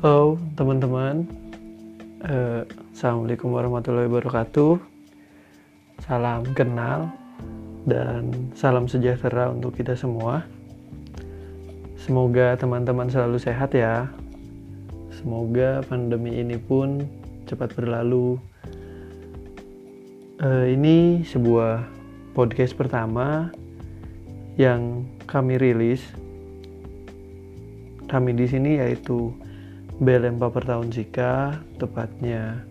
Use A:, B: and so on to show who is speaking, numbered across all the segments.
A: Halo teman-teman, uh, assalamualaikum warahmatullahi wabarakatuh. Salam kenal dan salam sejahtera untuk kita semua. Semoga teman-teman selalu sehat ya. Semoga pandemi ini pun cepat berlalu. Uh, ini sebuah podcast pertama yang kami rilis kami di sini yaitu BLM Paper Tahun Sika, tepatnya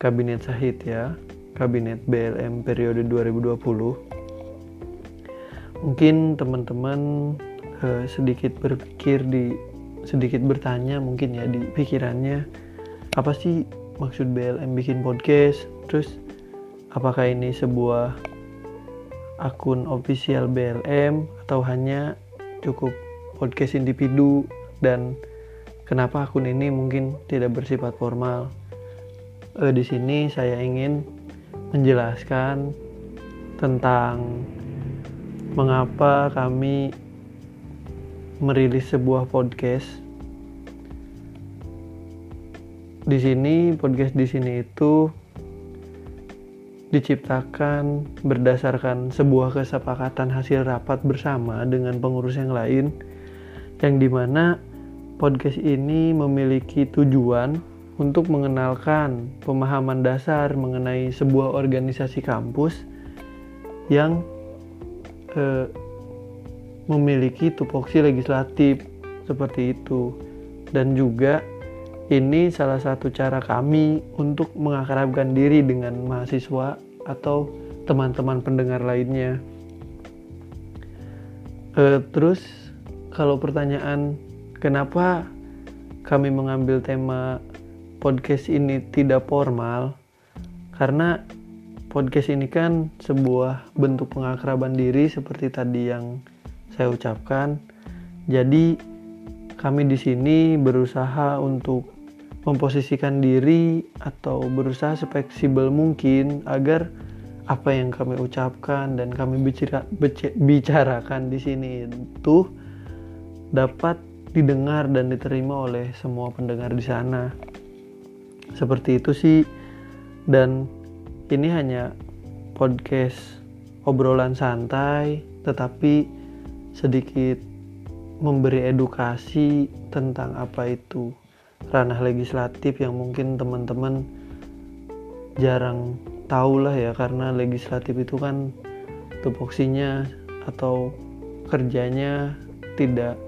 A: Kabinet Sahid ya, Kabinet BLM periode 2020. Mungkin teman-teman eh, sedikit berpikir di sedikit bertanya mungkin ya di pikirannya apa sih maksud BLM bikin podcast? Terus apakah ini sebuah akun official BLM atau hanya cukup podcast individu dan kenapa akun ini mungkin tidak bersifat formal. E, di sini saya ingin menjelaskan tentang mengapa kami merilis sebuah podcast. Di sini podcast di sini itu diciptakan berdasarkan sebuah kesepakatan hasil rapat bersama dengan pengurus yang lain yang di mana podcast ini memiliki tujuan untuk mengenalkan pemahaman dasar mengenai sebuah organisasi kampus yang eh, memiliki tupoksi legislatif seperti itu dan juga ini salah satu cara kami untuk mengakrabkan diri dengan mahasiswa atau teman-teman pendengar lainnya. E, terus kalau pertanyaan Kenapa kami mengambil tema podcast ini tidak formal? Karena podcast ini kan sebuah bentuk pengakraban diri seperti tadi yang saya ucapkan. Jadi kami di sini berusaha untuk memposisikan diri atau berusaha sefleksibel mungkin agar apa yang kami ucapkan dan kami bicara, bicarakan di sini itu dapat didengar dan diterima oleh semua pendengar di sana. Seperti itu sih. Dan ini hanya podcast obrolan santai tetapi sedikit memberi edukasi tentang apa itu ranah legislatif yang mungkin teman-teman jarang tahu lah ya karena legislatif itu kan tupoksinya atau kerjanya tidak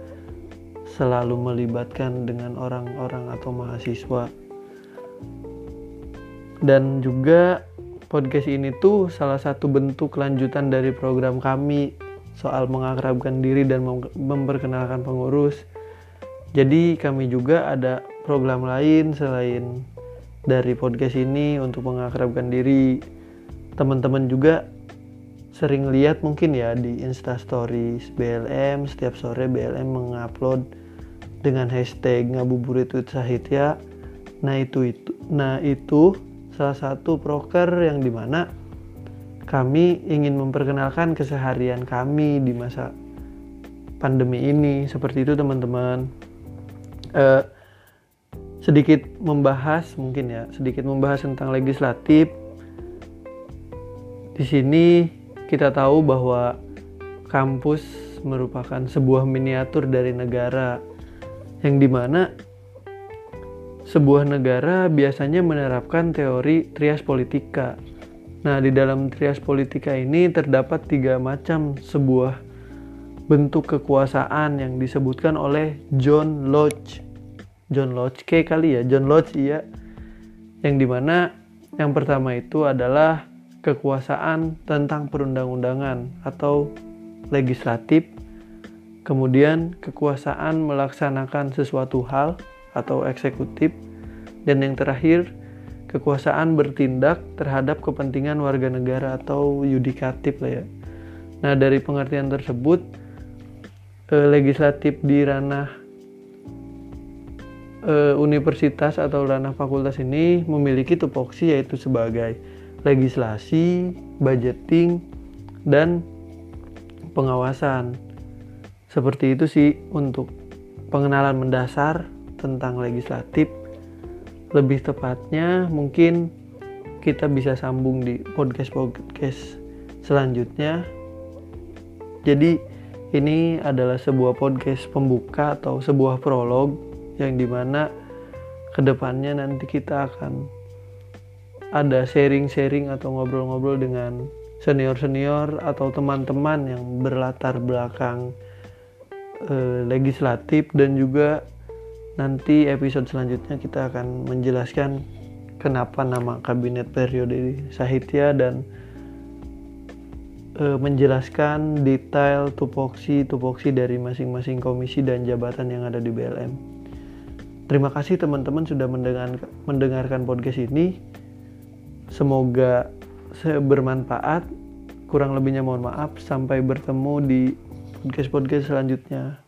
A: selalu melibatkan dengan orang-orang atau mahasiswa. Dan juga podcast ini tuh salah satu bentuk lanjutan dari program kami soal mengakrabkan diri dan memperkenalkan pengurus. Jadi kami juga ada program lain selain dari podcast ini untuk mengakrabkan diri. Teman-teman juga sering lihat mungkin ya di Insta Stories BLM setiap sore BLM mengupload dengan hashtag ngabuburit with Sahitya nah itu itu nah itu salah satu proker yang di mana kami ingin memperkenalkan keseharian kami di masa pandemi ini. Seperti itu teman-teman. Uh, sedikit membahas mungkin ya sedikit membahas tentang legislatif. Di sini kita tahu bahwa kampus merupakan sebuah miniatur dari negara yang di mana sebuah negara biasanya menerapkan teori trias politika. Nah, di dalam trias politika ini terdapat tiga macam sebuah bentuk kekuasaan yang disebutkan oleh John Lodge. John Lodge K kali ya, John Lodge iya. Yang di mana yang pertama itu adalah kekuasaan tentang perundang-undangan atau legislatif kemudian kekuasaan melaksanakan sesuatu hal atau eksekutif, dan yang terakhir kekuasaan bertindak terhadap kepentingan warga negara atau yudikatif lah ya. Nah dari pengertian tersebut eh, legislatif di ranah eh, universitas atau ranah fakultas ini memiliki tupoksi yaitu sebagai legislasi, budgeting, dan pengawasan. Seperti itu sih untuk pengenalan mendasar tentang legislatif. Lebih tepatnya mungkin kita bisa sambung di podcast-podcast selanjutnya. Jadi ini adalah sebuah podcast pembuka atau sebuah prolog yang di mana ke depannya nanti kita akan ada sharing-sharing atau ngobrol-ngobrol dengan senior-senior atau teman-teman yang berlatar belakang eh, legislatif dan juga nanti episode selanjutnya kita akan menjelaskan kenapa nama kabinet periode Sahitya dan e, menjelaskan detail tupoksi tupoksi dari masing-masing komisi dan jabatan yang ada di BLM. Terima kasih teman-teman sudah mendengarkan, mendengarkan podcast ini. Semoga bermanfaat. Kurang lebihnya mohon maaf. Sampai bertemu di podcast-podcast selanjutnya.